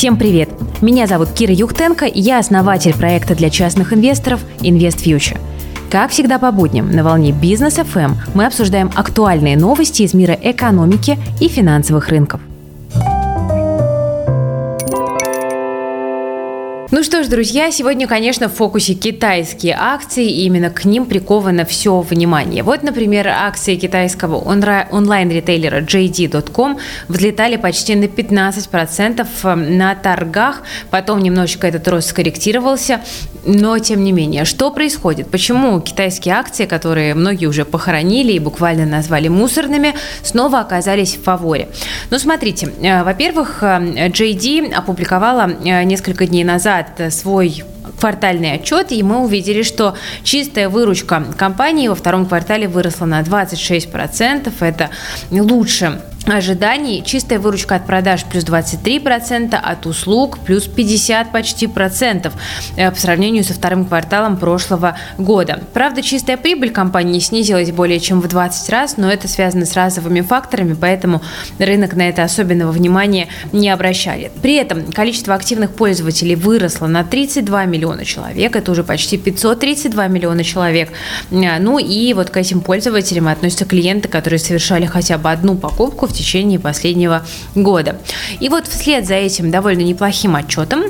Всем привет! Меня зовут Кира Юхтенко, я основатель проекта для частных инвесторов Invest Future. Как всегда по будням на волне Бизнес FM мы обсуждаем актуальные новости из мира экономики и финансовых рынков. Ну что ж, друзья, сегодня, конечно, в фокусе китайские акции, и именно к ним приковано все внимание. Вот, например, акции китайского онлайн-ритейлера JD.com взлетали почти на 15% э, на торгах, потом немножечко этот рост скорректировался, но тем не менее, что происходит? Почему китайские акции, которые многие уже похоронили и буквально назвали мусорными, снова оказались в фаворе? Ну, смотрите, э, во-первых, JD э, опубликовала несколько дней назад назад свой квартальный отчет, и мы увидели, что чистая выручка компании во втором квартале выросла на 26%. Это лучше ожиданий. Чистая выручка от продаж плюс 23%, от услуг плюс 50 почти процентов э, по сравнению со вторым кварталом прошлого года. Правда, чистая прибыль компании снизилась более чем в 20 раз, но это связано с разовыми факторами, поэтому рынок на это особенного внимания не обращали. При этом количество активных пользователей выросло на 32 миллиона человек, это уже почти 532 миллиона человек. Э, ну и вот к этим пользователям относятся клиенты, которые совершали хотя бы одну покупку в течение последнего года. И вот вслед за этим довольно неплохим отчетом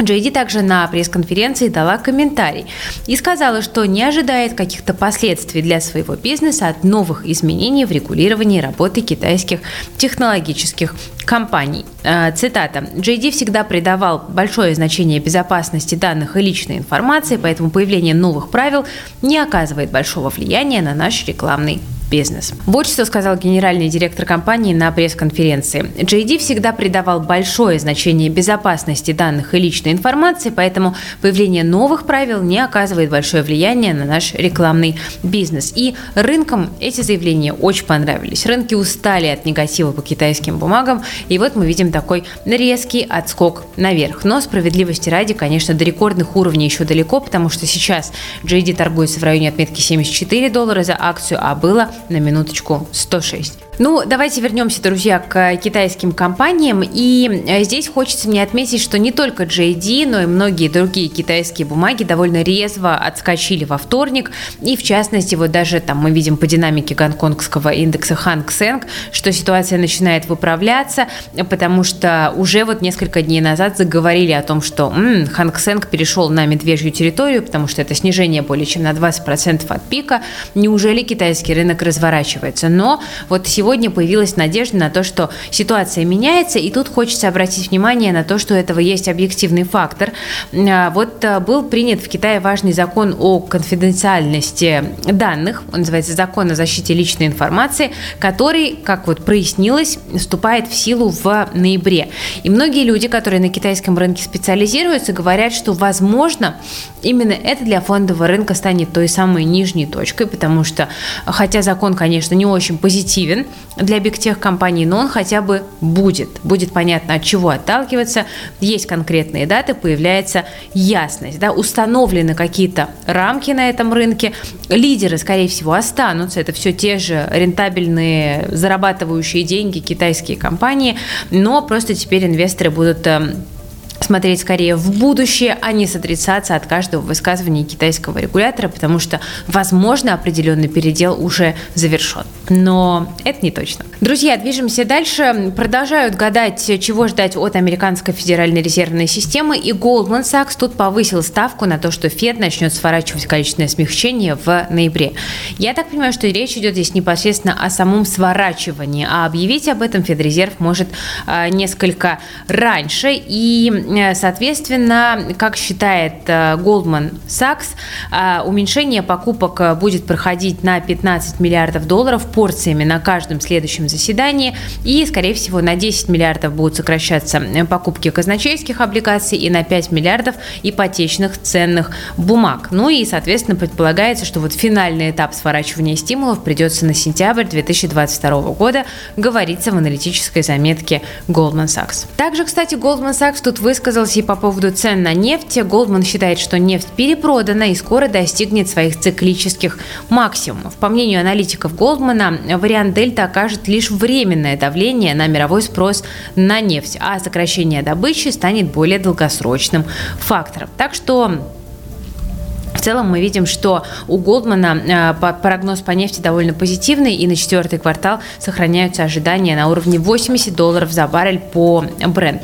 Джейди также на пресс-конференции дала комментарий и сказала, что не ожидает каких-то последствий для своего бизнеса от новых изменений в регулировании работы китайских технологических компаний. Э, цитата. «Джейди всегда придавал большое значение безопасности данных и личной информации, поэтому появление новых правил не оказывает большого влияния на наш рекламный бизнес. Вот что сказал генеральный директор компании на пресс-конференции. JD всегда придавал большое значение безопасности данных и личной информации, поэтому появление новых правил не оказывает большое влияние на наш рекламный бизнес. И рынкам эти заявления очень понравились. Рынки устали от негатива по китайским бумагам, и вот мы видим такой резкий отскок наверх. Но справедливости ради, конечно, до рекордных уровней еще далеко, потому что сейчас JD торгуется в районе отметки 74 доллара за акцию, а было на минуточку 106. Ну, давайте вернемся, друзья, к китайским компаниям. И э, здесь хочется мне отметить, что не только JD, но и многие другие китайские бумаги довольно резво отскочили во вторник. И в частности, вот даже там мы видим по динамике гонконгского индекса Hang Seng, что ситуация начинает выправляться, потому что уже вот несколько дней назад заговорили о том, что м-м, Hang Seng перешел на медвежью территорию, потому что это снижение более чем на 20% от пика. Неужели китайский рынок разворачивается? Но вот сегодня сегодня появилась надежда на то, что ситуация меняется, и тут хочется обратить внимание на то, что у этого есть объективный фактор. А, вот а, был принят в Китае важный закон о конфиденциальности данных, он называется закон о защите личной информации, который, как вот прояснилось, вступает в силу в ноябре. И многие люди, которые на китайском рынке специализируются, говорят, что, возможно, именно это для фондового рынка станет той самой нижней точкой, потому что, хотя закон, конечно, не очень позитивен, для бигтех компаний, но он хотя бы будет. Будет понятно, от чего отталкиваться. Есть конкретные даты, появляется ясность. Да? Установлены какие-то рамки на этом рынке. Лидеры, скорее всего, останутся. Это все те же рентабельные, зарабатывающие деньги китайские компании, но просто теперь инвесторы будут эм, смотреть скорее в будущее, а не сотрясаться от каждого высказывания китайского регулятора, потому что, возможно, определенный передел уже завершен. Но это не точно. Друзья, движемся дальше. Продолжают гадать, чего ждать от американской федеральной резервной системы, и Goldman Sachs тут повысил ставку на то, что Фед начнет сворачивать количественное смягчение в ноябре. Я так понимаю, что речь идет здесь непосредственно о самом сворачивании, а объявить об этом Федрезерв может а, несколько раньше, и Э, соответственно, как считает э, Goldman Sachs, э, уменьшение покупок будет проходить на 15 миллиардов долларов порциями на каждом следующем заседании. И, скорее всего, на 10 миллиардов будут сокращаться покупки казначейских облигаций и на 5 миллиардов ипотечных ценных бумаг. Ну и, соответственно, предполагается, что вот финальный этап сворачивания стимулов придется на сентябрь 2022 года, говорится в аналитической заметке Goldman Sachs. Также, кстати, Goldman Sachs тут высказал высказался и по поводу цен на нефть. Голдман считает, что нефть перепродана и скоро достигнет своих циклических максимумов. По мнению аналитиков Голдмана, вариант Дельта окажет лишь временное давление на мировой спрос на нефть, а сокращение добычи станет более долгосрочным фактором. Так что целом мы видим, что у Голдмана э, прогноз по нефти довольно позитивный, и на четвертый квартал сохраняются ожидания на уровне 80 долларов за баррель по бренд.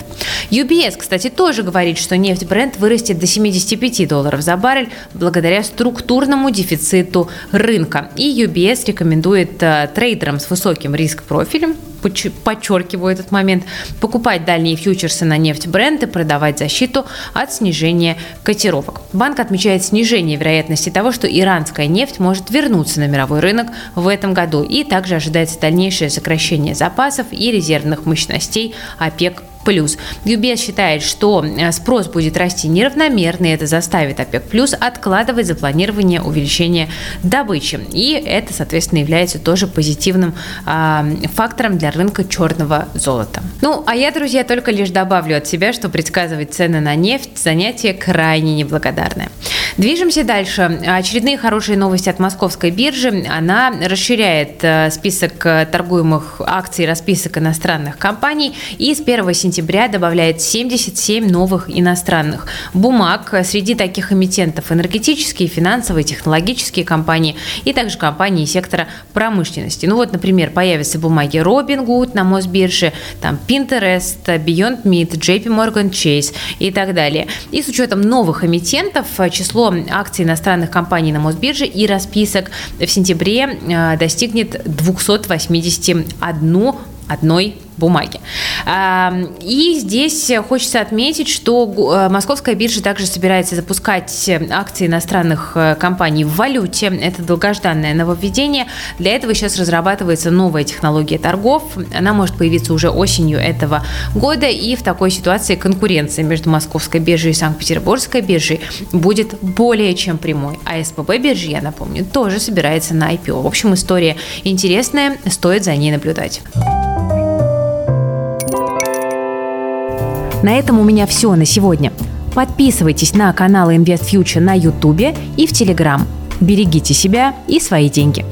UBS, кстати, тоже говорит, что нефть бренд вырастет до 75 долларов за баррель благодаря структурному дефициту рынка. И UBS рекомендует э, трейдерам с высоким риск-профилем подчеркиваю этот момент, покупать дальние фьючерсы на нефть бренды, продавать защиту от снижения котировок. Банк отмечает снижение вероятности того, что иранская нефть может вернуться на мировой рынок в этом году и также ожидается дальнейшее сокращение запасов и резервных мощностей ОПЕК плюс. UBS считает, что э, спрос будет расти неравномерно, и это заставит ОПЕК плюс откладывать запланирование увеличения добычи. И это, соответственно, является тоже позитивным э, фактором для рынка черного золота. Ну, а я, друзья, только лишь добавлю от себя, что предсказывать цены на нефть – занятие крайне неблагодарное. Движемся дальше. Очередные хорошие новости от московской биржи. Она расширяет э, список торгуемых акций, расписок иностранных компаний и с 1 сентября добавляет 77 новых иностранных бумаг. Среди таких эмитентов энергетические, финансовые, технологические компании и также компании сектора промышленности. Ну вот, например, появятся бумаги Robinhood на Мосбирже, там Pinterest, Beyond Meat, JP Morgan Chase и так далее. И с учетом новых эмитентов число акций иностранных компаний на Мосбирже и расписок в сентябре э, достигнет 281 одной бумаги. И здесь хочется отметить, что э, Московская биржа также собирается запускать акции иностранных э, компаний в валюте. Это долгожданное нововведение. Для этого сейчас разрабатывается новая технология торгов. Она может появиться уже осенью этого года. И в такой ситуации конкуренция между Московской биржей и Санкт-Петербургской биржей будет более чем прямой. А СПБ биржи, я напомню, тоже собирается на IPO. В общем, история интересная, стоит за ней наблюдать. На этом у меня все на сегодня. Подписывайтесь на канал Invest Future на YouTube и в Telegram. Берегите себя и свои деньги.